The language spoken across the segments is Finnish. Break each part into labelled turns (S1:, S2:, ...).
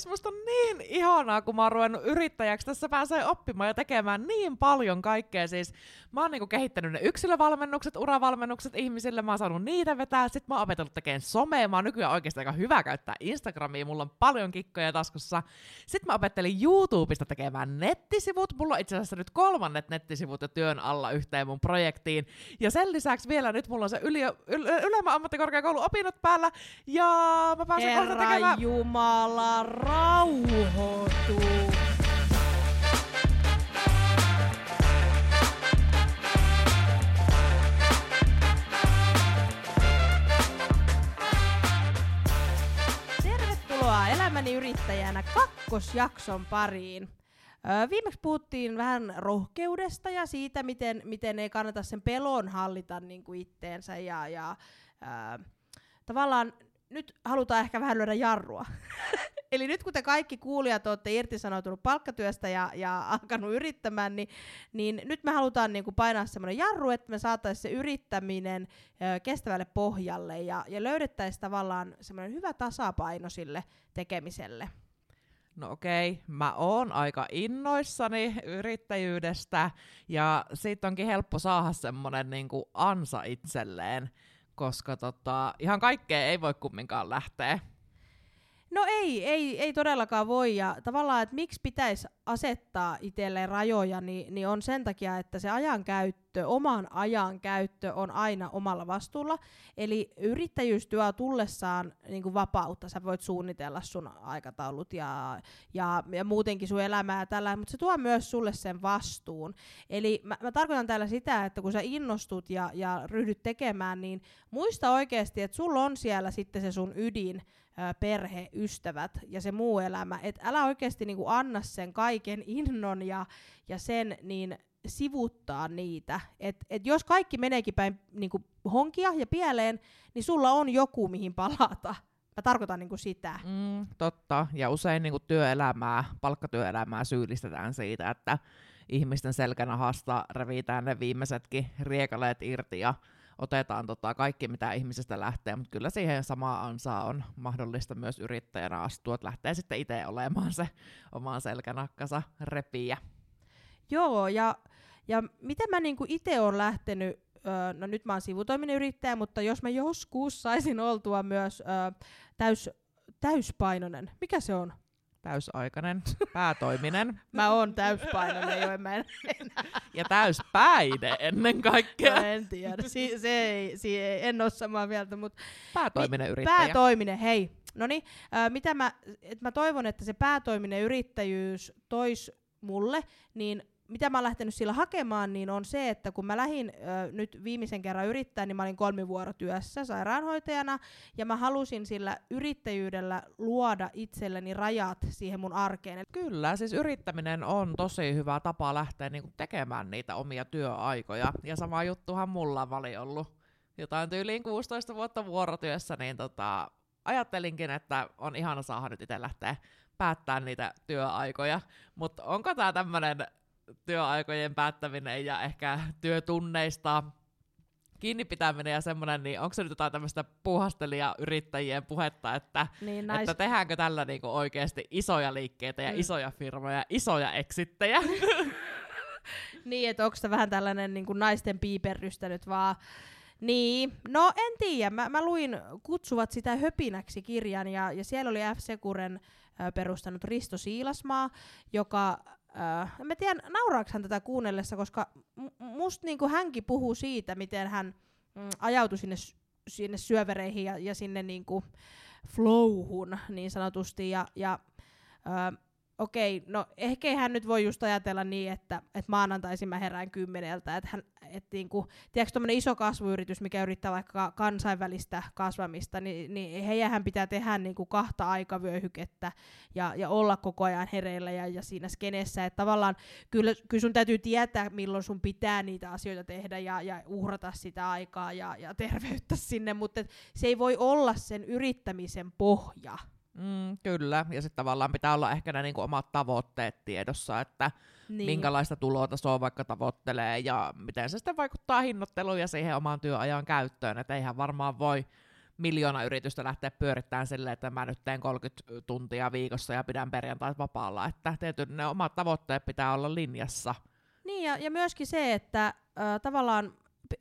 S1: siis musta on niin ihanaa, kun mä oon ruvennut yrittäjäksi. Tässä pääsee oppimaan ja tekemään niin paljon kaikkea. Siis mä oon niinku kehittänyt ne yksilövalmennukset, uravalmennukset ihmisille, mä oon saanut niitä vetää. Sitten mä oon opetellut tekemään somea. Mä oon nykyään oikeasti aika hyvä käyttää Instagramia. Mulla on paljon kikkoja taskussa. Sitten mä opettelin YouTubesta tekemään nettisivut. Mulla on itse asiassa nyt kolmannet nettisivut jo työn alla yhteen mun projektiin. Ja sen lisäksi vielä nyt mulla on se yli, yl, ylemmä ammattikorkeakoulu opinnot päällä. Ja mä pääsen
S2: Herra
S1: kohta tekemään...
S2: Jumala, rauhoitu. Tervetuloa Elämäni yrittäjänä kakkosjakson pariin. Öö, viimeksi puhuttiin vähän rohkeudesta ja siitä, miten, miten ei kannata sen pelon hallita niin kuin itteensä. Ja, ja öö, tavallaan nyt halutaan ehkä vähän lyödä jarrua. Eli nyt kun te kaikki kuulijat olette irtisanoutunut palkkatyöstä ja, ja alkanut yrittämään, niin, niin nyt me halutaan niin kuin painaa semmoinen jarru, että me saataisiin se yrittäminen ö, kestävälle pohjalle ja, ja löydettäisiin tavallaan semmoinen hyvä tasapaino sille tekemiselle.
S1: No okei, mä oon aika innoissani yrittäjyydestä ja siitä onkin helppo saada semmonen niinku ansa itselleen, koska tota, ihan kaikkea ei voi kumminkaan lähteä.
S2: No ei, ei, ei todellakaan voi. Ja tavallaan, että miksi pitäisi asettaa itselleen rajoja, niin, niin on sen takia, että se ajan käyttö, oman ajan käyttö on aina omalla vastuulla. Eli yrittäjyys tuo tullessaan niin kuin vapautta. Sä voit suunnitella sun aikataulut ja, ja, ja muutenkin sun elämää tällä, mutta se tuo myös sulle sen vastuun. Eli mä, mä tarkoitan täällä sitä, että kun sä innostut ja, ja ryhdyt tekemään, niin muista oikeasti, että sulla on siellä sitten se sun ydin, perhe, ystävät ja se muu elämä. Et älä oikeasti niinku anna sen kaiken innon ja, ja sen niin sivuttaa niitä. Et, et jos kaikki meneekin päin niinku honkia ja pieleen, niin sulla on joku, mihin palata. Mä tarkoitan niinku sitä.
S1: Mm, totta, ja usein niinku työelämää, palkkatyöelämää syyllistetään siitä, että ihmisten selkänahasta revitään ne viimeisetkin riekaleet irti ja otetaan tota kaikki, mitä ihmisestä lähtee, mutta kyllä siihen samaan ansaan on mahdollista myös yrittäjänä astua, että lähtee sitten itse olemaan se oman selkänakkansa repiä.
S2: Joo, ja, ja miten mä niinku itse olen lähtenyt, no nyt mä oon sivutoiminen yrittäjä, mutta jos mä joskus saisin oltua myös täys, täyspainoinen, mikä se on?
S1: Täysaikainen, päätoiminen.
S2: mä oon täyspainoinen, jo en mä en,
S1: Ja täyspäide ennen kaikkea.
S2: No en tiedä, si, se ei, si, ei, en ole samaa mieltä, mutta
S1: Päätoiminen
S2: Mi-
S1: yrittäjä.
S2: Päätoiminen, hei. No niin, äh, mitä mä, et mä toivon, että se päätoiminen yrittäjyys tois mulle, niin mitä mä oon lähtenyt sillä hakemaan, niin on se, että kun mä lähdin ö, nyt viimeisen kerran yrittää, niin mä olin kolmivuorotyössä sairaanhoitajana, ja mä halusin sillä yrittäjyydellä luoda itselleni rajat siihen mun arkeen.
S1: Kyllä, siis yrittäminen on tosi hyvä tapa lähteä niinku tekemään niitä omia työaikoja. Ja sama juttuhan mulla oli ollut jotain tyyliin 16 vuotta vuorotyössä, niin tota, ajattelinkin, että on ihana saada nyt itse lähteä päättää niitä työaikoja. Mutta onko tämä tämmöinen työaikojen päättäminen ja ehkä työtunneista kiinni pitäminen ja semmoinen, niin onko se nyt jotain tämmöistä puuhastelija-yrittäjien puhetta, että,
S2: Niin
S1: nais... että tehdäänkö tällä niinku oikeasti isoja liikkeitä ja
S2: Mm.
S1: isoja firmoja, isoja eksittejä?
S2: Niin, että onko se vähän tällainen niin kuin naisten piiperrystä nyt vaan. Niin, no en tiedä. Mä, mä luin Kutsuvat sitä höpinäksi kirjan ja, ja siellä oli F. Sekuren ö, perustanut Risto Siilasmaa, joka, ö, en mä tiedä nauraako hän tätä kuunnellessa, koska musta niinku hänkin puhuu siitä, miten hän mm, ajautui sinne, sinne syövereihin ja, ja sinne niinku flowhun niin sanotusti. Ja, ja ö, okei, no ehkä hän nyt voi just ajatella niin, että, että maanantaisin mä herään kymmeneltä, että hän, et niinku, tiedätkö tommonen iso kasvuyritys, mikä yrittää vaikka kansainvälistä kasvamista, niin, niin heidän pitää tehdä niinku kahta aikavyöhykettä ja, ja olla koko ajan hereillä ja, ja siinä skenessä, että tavallaan kyllä, kyllä sun täytyy tietää, milloin sun pitää niitä asioita tehdä ja, ja uhrata sitä aikaa ja, ja terveyttä sinne, mutta se ei voi olla sen yrittämisen pohja.
S1: Mm, kyllä, ja sitten tavallaan pitää olla ehkä ne niinku omat tavoitteet tiedossa, että niin. minkälaista tulotasoa vaikka tavoittelee ja miten se sitten vaikuttaa hinnoitteluun ja siihen omaan työajan käyttöön, että eihän varmaan voi miljoona yritystä lähteä pyörittämään silleen, että mä nyt teen 30 tuntia viikossa ja pidän perjantait vapaalla. Että tietysti ne omat tavoitteet pitää olla linjassa.
S2: Niin, ja, ja myöskin se, että äh, tavallaan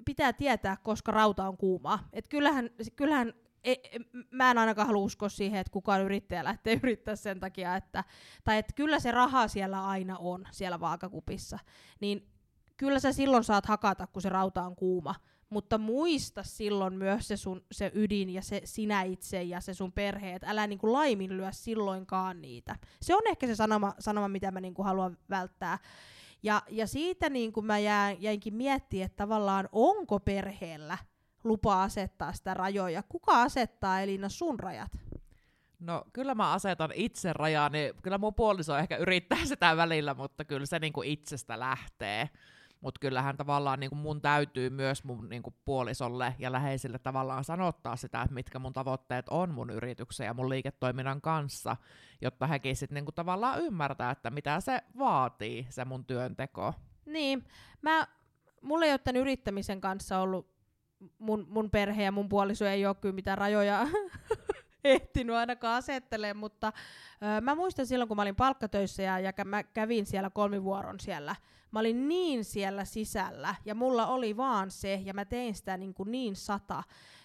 S2: pitää tietää, koska rauta on kuumaa. Et kyllähän, kyllähän e, e, mä en ainakaan halua uskoa siihen, että kukaan yrittäjä lähtee yrittää sen takia, että, tai että kyllä se raha siellä aina on, siellä vaakakupissa. Niin kyllä sä silloin saat hakata, kun se rauta on kuuma. Mutta muista silloin myös se sun se ydin ja se sinä itse ja se sun perhe, että älä niinku laiminlyö silloinkaan niitä. Se on ehkä se sanoma, sanoma mitä mä niinku haluan välttää. Ja, ja siitä niin kuin mä jää, jäinkin miettimään, että tavallaan onko perheellä lupa asettaa sitä rajoja. Kuka asettaa Elina sun rajat?
S1: No kyllä mä asetan itse rajaa, niin kyllä mun puoliso ehkä yrittää sitä välillä, mutta kyllä se niinku itsestä lähtee. Mutta kyllähän tavallaan niin kuin mun täytyy myös mun niin kuin puolisolle ja läheisille tavallaan sanottaa sitä, että mitkä mun tavoitteet on mun yrityksen ja mun liiketoiminnan kanssa, jotta hekin sitten niin kuin tavallaan ymmärtää, että mitä se vaatii, se mun työnteko.
S2: Niin, mä, mulla ei ole tämän yrittämisen kanssa ollut, mun, mun perhe ja mun puoliso ei ole kyllä mitään rajoja ehtinyt ainakaan asettelee, mutta ö, mä muistan silloin, kun mä olin palkkatöissä ja, ja mä kävin siellä kolmivuoron siellä, mä olin niin siellä sisällä ja mulla oli vaan se ja mä tein sitä niin, kuin niin sata,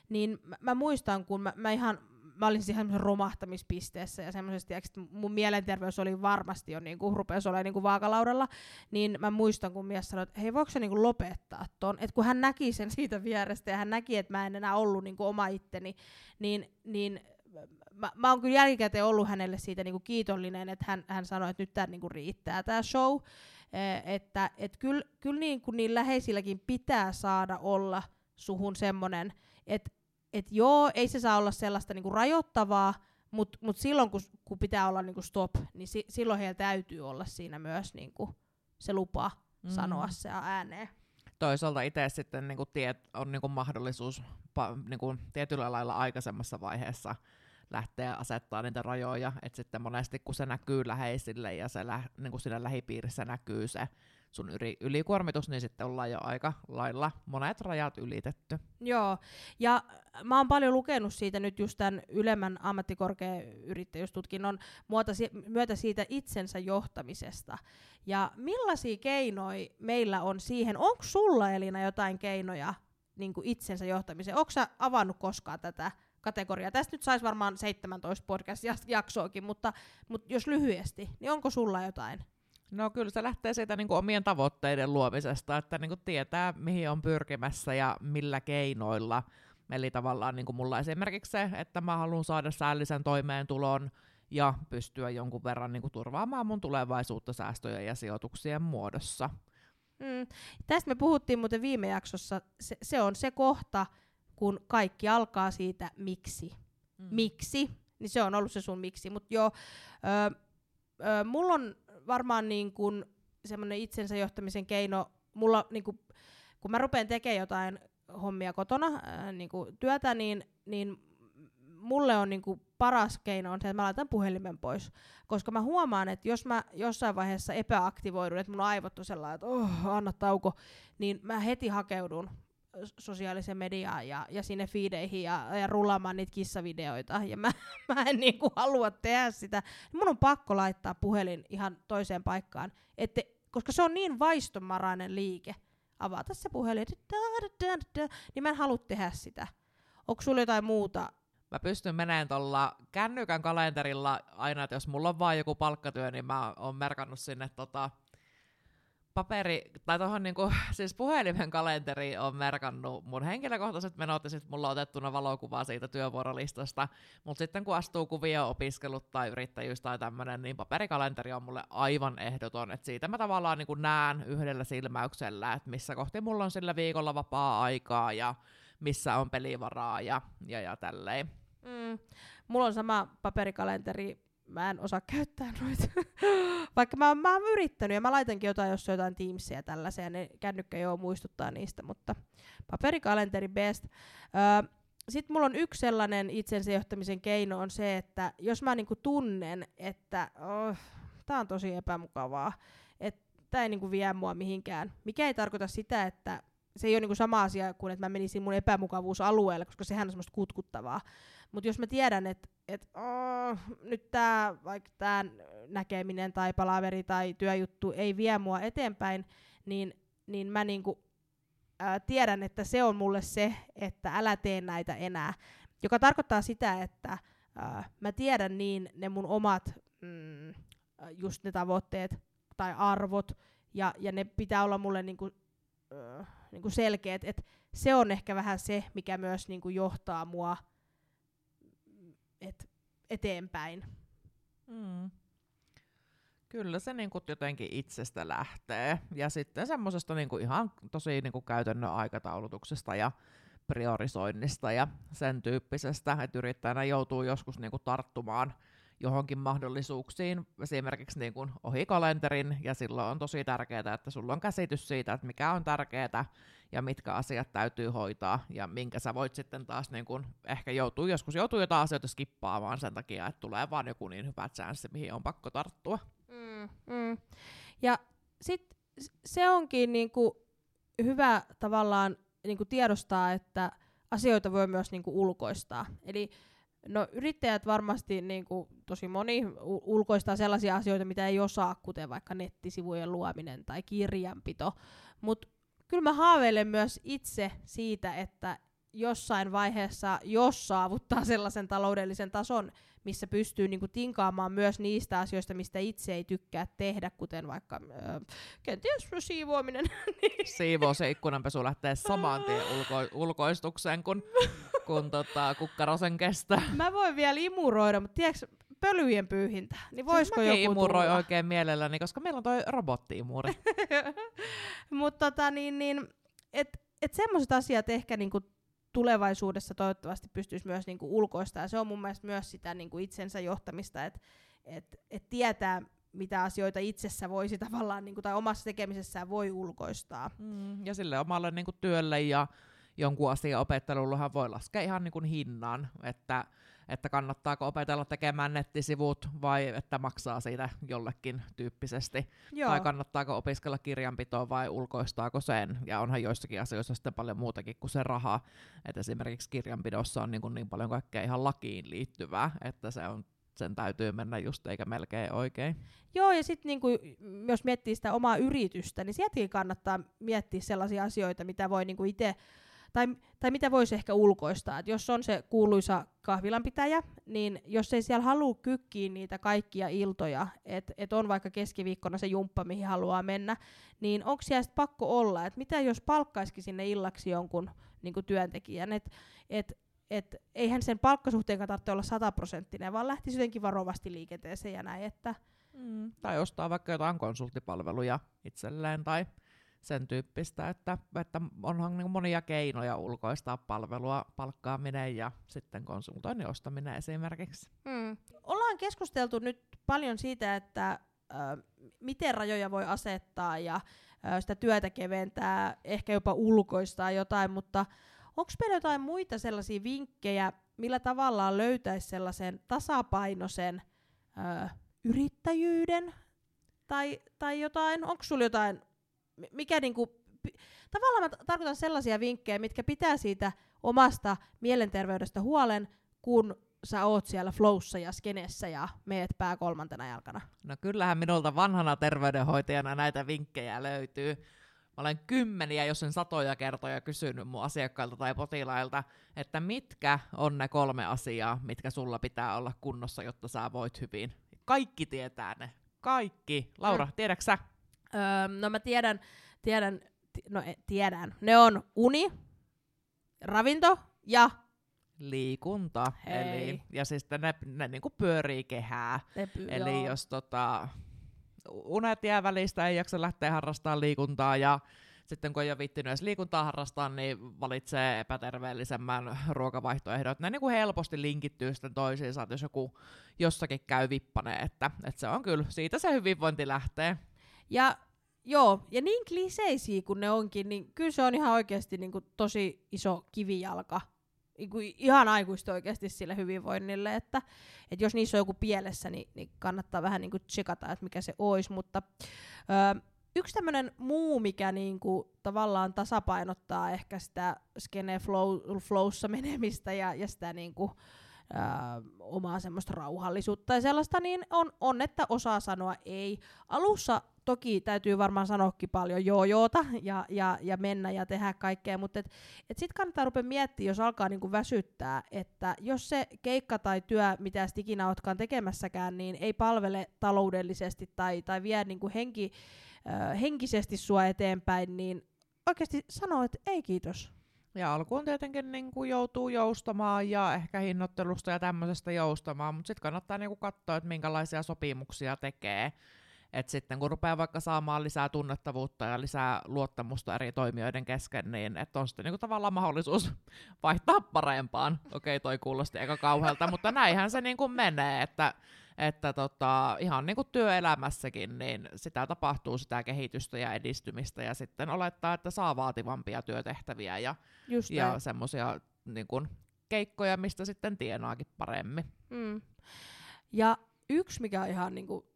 S2: niin mä, mä muistan, kun mä, mä ihan mä olin siihen romahtamispisteessä ja semmoisesti, että mun mielenterveys oli varmasti jo niin kuin, rupesi olemaan niin kuin vaakalaudalla, niin mä muistan, kun mies sanoi, että hei, voiko se niin kuin lopettaa ton? Että kun hän näki sen siitä vierestä ja hän näki, että mä en enää ollut niin kuin oma itteni, niin, niin mä, mä oon kyllä jälkikäteen ollut hänelle siitä niinku kiitollinen, että hän, hän sanoi, että nyt tämä niinku riittää tämä show. Eh, että et kyllä kyl niinku niin läheisilläkin pitää saada olla suhun semmoinen, että et joo, ei se saa olla sellaista niinku rajoittavaa, mutta mut silloin kun, kun pitää olla niinku stop, niin si, silloin heillä täytyy olla siinä myös niinku se lupa mm. sanoa se ääneen
S1: toisaalta itse sitten niin kuin tiet, on niin kuin mahdollisuus pa, niin kuin tietyllä lailla aikaisemmassa vaiheessa lähteä asettaa niitä rajoja, että sitten monesti kun se näkyy läheisille ja se lä, niin kuin siinä lähipiirissä näkyy se sun yli, ylikuormitus, niin sitten ollaan jo aika lailla monet rajat ylitetty.
S2: Joo, ja mä oon paljon lukenut siitä nyt just tämän ylemmän ammattikorkeayrittäjyystutkinnon myötä siitä itsensä johtamisesta. Ja millaisia keinoja meillä on siihen? Onko sulla Elina jotain keinoja niin kuin itsensä johtamiseen? Onko sä avannut koskaan tätä kategoriaa? Tästä nyt saisi varmaan 17 podcast-jaksoakin, mutta, mutta jos lyhyesti, niin onko sulla jotain?
S1: No kyllä se lähtee siitä niin kuin omien tavoitteiden luomisesta, että niin kuin tietää mihin on pyrkimässä ja millä keinoilla. Eli tavallaan niin kuin mulla esimerkiksi se, että mä haluan saada säällisen toimeentulon ja pystyä jonkun verran niin kuin turvaamaan mun tulevaisuutta säästöjen ja sijoituksien muodossa.
S2: Mm. Tästä me puhuttiin muuten viime jaksossa. Se, se on se kohta, kun kaikki alkaa siitä miksi. Mm. Miksi, niin se on ollut se sun miksi. Mutta joo, ö, ö, mulla on varmaan niin kuin semmoinen itsensä johtamisen keino, mulla niin kuin, kun mä rupean tekemään jotain hommia kotona, ää, niin kuin työtä, niin, niin mulle on niin kuin paras keino on se, että mä laitan puhelimen pois. Koska mä huomaan, että jos mä jossain vaiheessa epäaktivoidun, että mun aivot on sellainen, että oh, anna tauko, niin mä heti hakeudun sosiaaliseen mediaan ja, ja sinne feedeihin ja, ja rullaamaan niitä kissavideoita. Ja mä, mä en niinku halua tehdä sitä. Mun on pakko laittaa puhelin ihan toiseen paikkaan, ette, koska se on niin vaistomarainen liike. Avata se puhelin, niin mä en halua tehdä sitä. Onko sulla jotain muuta
S1: mä pystyn menemään tuolla kännykän kalenterilla aina, että jos mulla on vaan joku palkkatyö, niin mä oon merkannut sinne tota, paperi, tai tuohon niinku, siis puhelimen kalenteriin on merkannut mun henkilökohtaiset menot, ja sitten mulla on otettuna valokuvaa siitä työvuorolistasta, mutta sitten kun astuu kuvia opiskelut tai yrittäjyys tai tämmöinen, niin paperikalenteri on mulle aivan ehdoton, että siitä mä tavallaan niinku näen yhdellä silmäyksellä, että missä kohti mulla on sillä viikolla vapaa-aikaa, ja missä on pelivaraa, ja, ja, ja tälleen.
S2: Mm. Mulla on sama paperikalenteri mä en osaa käyttää noita. Vaikka mä, mä oon yrittänyt ja mä laitankin jotain, jos on jotain Teamsia tällaisia, niin kännykkä joo muistuttaa niistä, mutta paperikalenteri best. Öö, sitten mulla on yksi sellainen itsensä johtamisen keino on se, että jos mä niinku tunnen, että oh, tää on tosi epämukavaa, että tää ei niinku vie mua mihinkään, mikä ei tarkoita sitä, että se ei ole niinku sama asia kuin, että mä menisin mun epämukavuusalueelle, koska sehän on semmoista kutkuttavaa. Mutta jos mä tiedän, että et, oh, nyt tämä vaikka tää näkeminen tai palaveri tai työjuttu ei vie mua eteenpäin, niin, niin mä niinku, ää, tiedän, että se on mulle se, että älä tee näitä enää. Joka tarkoittaa sitä, että ää, mä tiedän niin ne mun omat mm, just ne tavoitteet tai arvot, ja, ja ne pitää olla mulle niinku, äh, niinku selkeät. Et se on ehkä vähän se, mikä myös niinku johtaa mua et, eteenpäin.
S1: Mm. Kyllä se niinku jotenkin itsestä lähtee. Ja sitten semmoisesta niinku ihan tosi niinku käytännön aikataulutuksesta ja priorisoinnista ja sen tyyppisestä, että yrittäjänä joutuu joskus niinku tarttumaan johonkin mahdollisuuksiin, esimerkiksi niin kuin ohi kalenterin, ja silloin on tosi tärkeää, että sulla on käsitys siitä, että mikä on tärkeää ja mitkä asiat täytyy hoitaa, ja minkä sä voit sitten taas niin kuin, ehkä joutuu, joskus joutuu jotain asioita skippaamaan sen takia, että tulee vaan joku niin hyvä chanssi, mihin on pakko tarttua.
S2: Mm, mm. Ja sitten se onkin niinku hyvä tavallaan niinku tiedostaa, että asioita voi myös niinku ulkoistaa. Eli No yrittäjät varmasti niin kuin, tosi moni ulkoistaa sellaisia asioita, mitä ei osaa, kuten vaikka nettisivujen luominen tai kirjanpito. Mutta kyllä mä haaveilen myös itse siitä, että jossain vaiheessa, jos saavuttaa sellaisen taloudellisen tason, missä pystyy niinku tinkaamaan myös niistä asioista, mistä itse ei tykkää tehdä, kuten vaikka ö, kenties siivoaminen.
S1: Niin. Siivous ja ikkunanpesu lähtee saman tien ulko- ulkoistukseen, kun, kun tota, kukkarosen kestää.
S2: Mä voin vielä imuroida, mutta tiedätkö, pölyjen pyyhintä, niin voisiko
S1: siis
S2: joku
S1: imuroi tulla? oikein mielelläni, koska meillä on toi robottiimuri.
S2: mutta tota, niin, niin, et, et semmoiset asiat ehkä niinku tulevaisuudessa toivottavasti pystyisi myös niinku ulkoista. Ja se on mun mielestä myös sitä niinku itsensä johtamista, että et, et tietää, mitä asioita itsessä voisi tavallaan, niinku, tai omassa tekemisessään voi ulkoistaa.
S1: Mm, ja sille omalle niinku, työlle ja jonkun asian opettelullehan voi laskea ihan niinku, hinnan, että että kannattaako opetella tekemään nettisivut vai että maksaa siitä jollekin tyyppisesti. Joo. Tai kannattaako opiskella kirjanpitoa vai ulkoistaako sen. Ja onhan joissakin asioissa sitten paljon muutakin kuin se raha. Että esimerkiksi kirjanpidossa on niin, kuin niin paljon kaikkea ihan lakiin liittyvää, että se on sen täytyy mennä just eikä melkein oikein.
S2: Joo, ja sitten niinku, jos miettii sitä omaa yritystä, niin sieltäkin kannattaa miettiä sellaisia asioita, mitä voi niinku itse tai, tai mitä voisi ehkä ulkoistaa. Et jos on se kuuluisa kahvilanpitäjä, niin jos ei siellä halua kykkiä niitä kaikkia iltoja, että et on vaikka keskiviikkona se jumppa, mihin haluaa mennä, niin onko siellä pakko olla? Et mitä jos palkkaisikin sinne illaksi jonkun niin työntekijän? Et, et, et eihän sen palkkasuhteen tarvitse olla sataprosenttinen, vaan lähtisi jotenkin varovasti liikenteeseen ja näin. Että
S1: mm, tai ostaa vaikka jotain konsulttipalveluja itselleen tai sen tyyppistä, että, että onhan niin monia keinoja ulkoistaa palvelua, palkkaaminen ja sitten konsultoinnin ostaminen esimerkiksi.
S2: Hmm. Ollaan keskusteltu nyt paljon siitä, että äh, miten rajoja voi asettaa ja äh, sitä työtä keventää, ehkä jopa ulkoistaa jotain, mutta onko meillä jotain muita sellaisia vinkkejä, millä tavallaan löytäisi sellaisen tasapainoisen äh, yrittäjyyden tai, tai jotain? Onko sulla jotain mikä niinku, tavallaan mä tarkoitan sellaisia vinkkejä, mitkä pitää siitä omasta mielenterveydestä huolen, kun sä oot siellä flowssa ja skenessä ja meet pää kolmantena jalkana?
S1: No kyllähän minulta vanhana terveydenhoitajana näitä vinkkejä löytyy. Mä olen kymmeniä, jos en satoja kertoja kysynyt mun asiakkailta tai potilailta, että mitkä on ne kolme asiaa, mitkä sulla pitää olla kunnossa, jotta sä voit hyvin. Kaikki tietää ne. Kaikki. Laura, mm. tiedätkö sä?
S2: Öö, no mä tiedän, tiedän, no e, tiedän. Ne on uni, ravinto ja
S1: liikunta. Eli, ja siis ne, ne niinku pyörii kehää. Py- Eli joo. jos tota, unet jää välistä, ei jaksa lähteä harrastamaan liikuntaa ja sitten kun ei ole viittinyt edes liikuntaa harrastaa, niin valitsee epäterveellisemmän ruokavaihtoehdon. Ne niin kuin helposti linkittyy sitten toisiinsa, että jos joku jossakin käy vippaneen, että, että se on kyllä, siitä se hyvinvointi lähtee.
S2: Ja joo, ja niin kliseisiä kuin ne onkin, niin kyllä se on ihan oikeasti niin kuin tosi iso kivijalka niin kuin ihan aikuista oikeasti sille hyvinvoinnille, että, että jos niissä on joku pielessä, niin, niin kannattaa vähän niin kuin tsekata, että mikä se olisi, mutta öö, yksi tämmöinen muu, mikä niinku tavallaan tasapainottaa ehkä sitä skene flow, flowssa menemistä ja, ja sitä niinku, ö, omaa semmoista rauhallisuutta ja sellaista, niin on, on, että osaa sanoa ei. Alussa toki täytyy varmaan sanoakin paljon joo-joota ja, ja, ja mennä ja tehdä kaikkea, mutta et, et sitten kannattaa rupea miettimään, jos alkaa niinku väsyttää, että jos se keikka tai työ, mitä sitten ikinä ootkaan tekemässäkään, niin ei palvele taloudellisesti tai, tai vie niinku henki, ö, henkisesti sua eteenpäin, niin oikeasti sano, että ei kiitos.
S1: Ja alkuun tietenkin niin kuin joutuu joustamaan ja ehkä hinnoittelusta ja tämmöisestä joustamaan, mutta sitten kannattaa niin kuin katsoa, että minkälaisia sopimuksia tekee. Et sitten kun rupeaa vaikka saamaan lisää tunnettavuutta ja lisää luottamusta eri toimijoiden kesken, niin että on sitten niinku tavallaan mahdollisuus vaihtaa parempaan. Okei, toi kuulosti aika kauhealta, mutta näinhän se niinku menee, että, että tota, ihan niin kuin työelämässäkin, niin sitä tapahtuu sitä kehitystä ja edistymistä ja sitten olettaa, että saa vaativampia työtehtäviä ja,
S2: Just
S1: ja semmoisia niin kuin keikkoja, mistä sitten tienaakin paremmin.
S2: Mm. Ja yksi, mikä on ihan niinku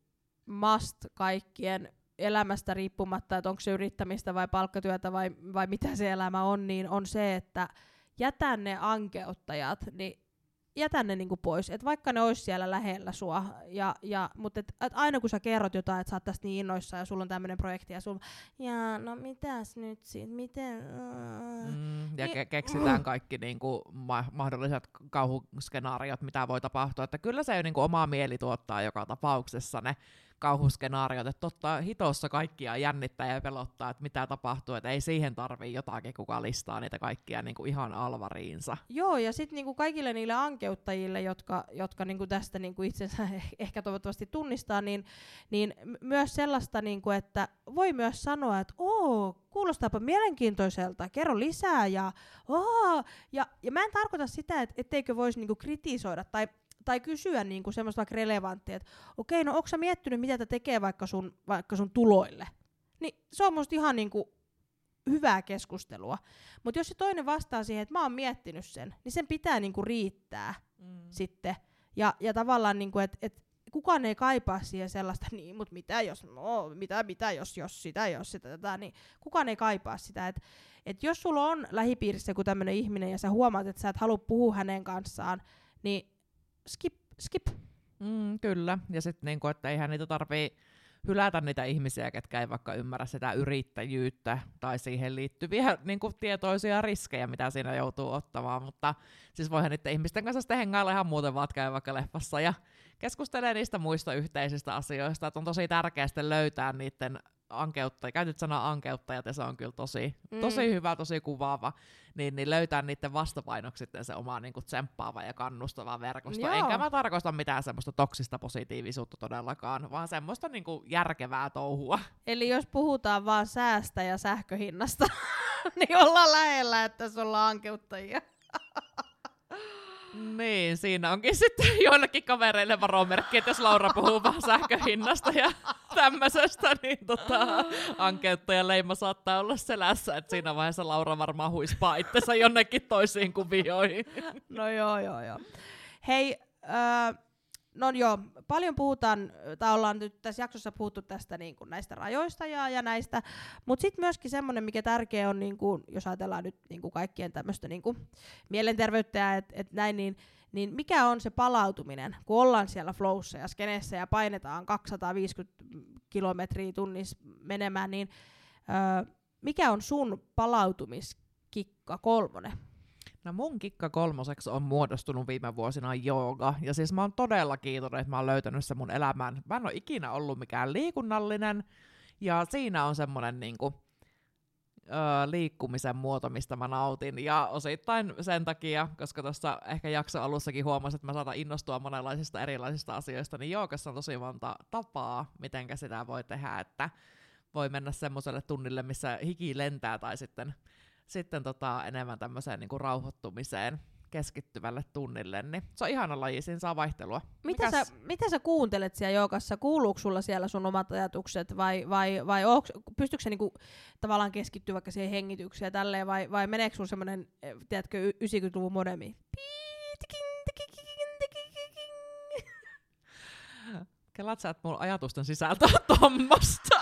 S2: must kaikkien elämästä riippumatta, että onko se yrittämistä vai palkkatyötä vai, vai mitä se elämä on, niin on se, että jätä ne ankeuttajat, niin jätä ne niinku pois. Et vaikka ne olisi siellä lähellä sua, ja, ja, mutta et, et aina kun sä kerrot jotain, että sä oot tästä niin innoissa ja sulla on tämmöinen projekti ja sulla, ja no mitäs nyt siitä, miten... Uh,
S1: Mm, ja
S2: Niin-
S1: ke- keksitään kaikki niinku ma- mahdolliset kauhuskenaariot, mitä voi tapahtua. Että kyllä se niinku omaa mieli tuottaa joka tapauksessa ne kauhuskenaariot, että totta hitossa kaikkia jännittää ja pelottaa, että mitä tapahtuu, että ei siihen tarvii jotakin, kuka listaa niitä kaikkia niinku ihan alvariinsa.
S2: Joo, ja sitten niinku kaikille niille ankeuttajille, jotka, jotka niinku tästä niinku itsensä eh- ehkä toivottavasti tunnistaa, niin, niin myös sellaista, niinku, että voi myös sanoa, että oo, kuulostaapa mielenkiintoiselta, kerro lisää, ja, oo, ja, ja mä en tarkoita sitä, että etteikö voisi niinku kritisoida tai tai kysyä niinku semmoista vaikka relevanttia, että okei, no onko sä miettinyt, mitä tämä tekee vaikka sun, vaikka sun tuloille? Niin se on musta ihan niinku hyvää keskustelua. Mutta jos se toinen vastaa siihen, että mä oon miettinyt sen, niin sen pitää niinku riittää
S1: Mm.
S2: sitten. Ja, ja tavallaan, niinku, että et kukaan ei kaipaa siihen sellaista, niin, mutta mitä jos, no, mitä, mitä jos, jos sitä, jos sitä, tätä, niin kukaan ei kaipaa sitä. Että et jos sulla on lähipiirissä joku tämmöinen ihminen ja sä huomaat, että sä et halua puhua hänen kanssaan, niin skip, skip.
S1: Mm, kyllä, ja sitten niinku, että eihän niitä tarvii hylätä niitä ihmisiä, ketkä ei vaikka ymmärrä sitä yrittäjyyttä tai siihen liittyviä niinku, tietoisia riskejä, mitä siinä joutuu ottamaan, mutta siis voihan niiden ihmisten kanssa sitten hengailla ihan muuten vaan, käy vaikka leffassa ja keskustelee niistä muista yhteisistä asioista, että on tosi tärkeää sitten löytää niiden ankeuttajia, käytit sanaa ankeuttajat ja se on kyllä tosi,
S2: Mm.
S1: tosi hyvä, tosi kuvaava, niin, niin löytää niiden vastapainoksi sitten se oma niin kuin tsemppaava ja kannustava verkosto.
S2: Joo.
S1: Enkä mä tarkoita mitään semmoista toksista positiivisuutta todellakaan, vaan semmoista niin kuin järkevää touhua.
S2: Eli jos puhutaan vaan säästä ja sähköhinnasta, niin ollaan lähellä, että sulla on ankeuttajia.
S1: Niin, siinä onkin sitten joillekin kavereille varomerkki, että jos Laura puhuu vaan sähköhinnasta ja tämmöisestä, niin tota, ankeuttajan leima saattaa olla selässä, että siinä vaiheessa Laura varmaan huispaa itsensä jonnekin toisiin kuvioihin.
S2: No joo, joo, joo. Hei, äh, no joo, paljon puhutaan, tai ollaan nyt tässä jaksossa puhuttu tästä niin kuin näistä rajoista ja, ja näistä, mutta sitten myöskin semmoinen, mikä tärkeä on, niin kuin, jos ajatellaan nyt niin kuin kaikkien tämmöistä niin kuin mielenterveyttä ja et, et näin, niin, niin mikä on se palautuminen, kun ollaan siellä flowssa ja skeneessä ja painetaan 250 kilometriä tunnissa menemään, niin ö, mikä on sun palautumiskikka kolmonen?
S1: No mun kikka kolmoseksi on muodostunut viime vuosina jooga. Ja siis mä oon todella kiitollinen, että mä oon löytänyt sen mun elämään. Mä en ole ikinä ollut mikään liikunnallinen. Ja siinä on semmonen niinku, öö, liikkumisen muoto, mistä mä nautin. Ja osittain sen takia, koska tuossa ehkä jakso alussakin huomasin, että mä saatan innostua monenlaisista erilaisista asioista, niin joogassa on tosi monta tapaa, miten sitä voi tehdä, että voi mennä semmoiselle tunnille, missä hiki lentää tai sitten sitten tota, enemmän tämmöiseen niinku rauhoittumiseen keskittyvälle tunnille, niin se on ihana laji, siinä saa vaihtelua.
S2: Mitä
S1: Mikäs-
S2: sä, mitä sä kuuntelet siellä joogassa? Kuuluuko sulla siellä sun omat ajatukset vai, vai, vai onks, pystytkö sä niinku tavallaan keskittyä vaikka siihen hengitykseen ja tälleen vai, vai meneekö sulla semmoinen, eh, tiedätkö, y- 90-luvun modemi?
S1: Kelaat sä, että mun ajatusten sisältö on tommosta.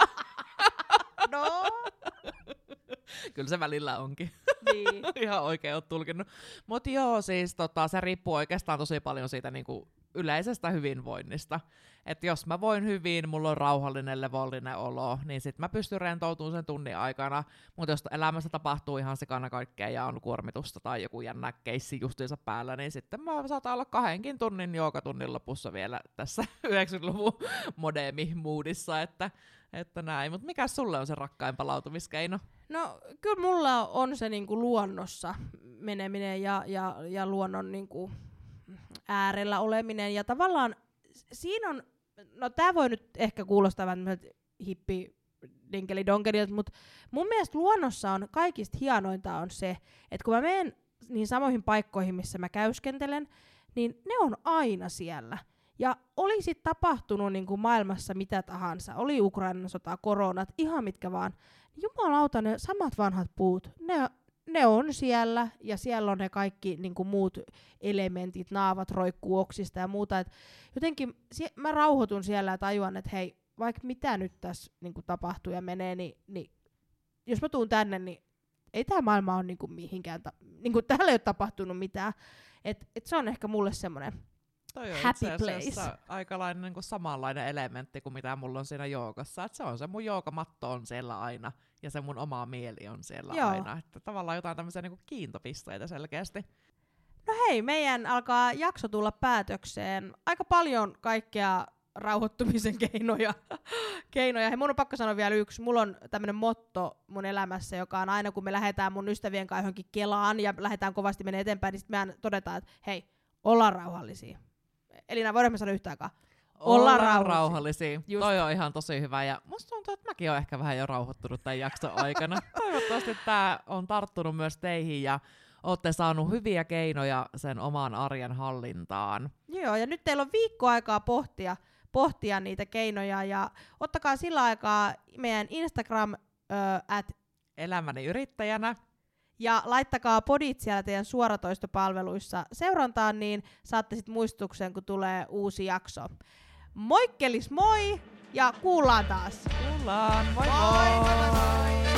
S1: Kyllä se välillä onkin.
S2: Niin.
S1: Ihan oikein oot tulkinnut. Mutta joo, siis tota, se riippuu oikeastaan tosi paljon siitä niinku yleisestä hyvinvoinnista. Että jos mä voin hyvin, mulla on rauhallinen, levollinen olo, niin sit mä pystyn rentoutumaan sen tunnin aikana. Mutta jos elämässä tapahtuu ihan sekana kaikkea ja on kuormitusta tai joku jännä keissi justiinsa päällä, niin sitten mä saatan olla kahdenkin tunnin joogatunnin lopussa vielä tässä 90-luvun modemi-moodissa, että, että näin. Mutta mikä sulle on se rakkain palautumiskeino?
S2: No kyllä mulla on se niinku luonnossa meneminen ja, ja, ja luonnon niinku äärellä oleminen. Ja tavallaan siinä on, no tää voi nyt ehkä kuulostaa vähän hippi dinkeli donkeli, mutta mun mielestä luonnossa on kaikista hienointa on se, että kun mä menen niin samoihin paikkoihin, missä mä käyskentelen, niin ne on aina siellä. Ja olisi tapahtunut niin kuin maailmassa mitä tahansa, oli Ukrainan sota, koronat, ihan mitkä vaan, jumalauta ne samat vanhat puut, ne, ne on siellä ja siellä on ne kaikki niin kuin muut elementit, naavat roikkuu oksista ja muuta. Et jotenkin sie- mä rauhoitun siellä ja tajuan, että hei, vaikka mitä nyt tässä niin kuin tapahtuu ja menee, niin, niin jos mä tuun tänne, niin ei tämä maailma ole niin kuin mihinkään, ta- niin kuin täällä ei ole tapahtunut mitään. Et, et se on ehkä mulle semmoinen
S1: Toi on
S2: Happy place.
S1: aikalainen niin kuin samanlainen elementti kuin mitä mulla on siinä joogassa. Et se on se mun joogamatto on siellä aina ja se mun oma mieli on siellä
S2: Joo.
S1: aina. Että tavallaan jotain tämmöisiä niin kuin kiintopisteitä selkeästi.
S2: No hei, meidän alkaa jakso tulla päätökseen. Aika paljon kaikkea rauhoittumisen keinoja. keinoja. Hei, mun on pakko sanoa vielä yksi. Mulla on tämmönen motto mun elämässä, joka on aina kun me lähdetään mun ystävien kanssa johonkin Kelaan ja lähdetään kovasti menee eteenpäin, niin sitten me todetaan, että hei, ollaan rauhallisia. Eli nämä voidaan me sanoa yhtä aikaa. Ollaan rauhallisia.
S1: rauhallisia.
S2: Just.
S1: Toi on ihan tosi hyvä ja musta tuntuu, että mäkin olen ehkä vähän jo rauhoittunut tämän jakson aikana. Toivottavasti tämä on tarttunut myös teihin ja olette saanut hyviä keinoja sen oman arjen hallintaan.
S2: Joo, ja nyt teillä on viikko aikaa pohtia, pohtia niitä keinoja ja ottakaa sillä aikaa meidän Instagram ö, at
S1: Elämäni yrittäjänä
S2: Ja laittakaa podit siellä teidän suoratoistopalveluissa seurantaan, niin saatte sitten muistutuksen, kun tulee uusi jakso. Moikkelis moi ja kuullaan taas!
S1: Kuullaan, moi
S2: moi, moi,
S1: moi!
S2: moi.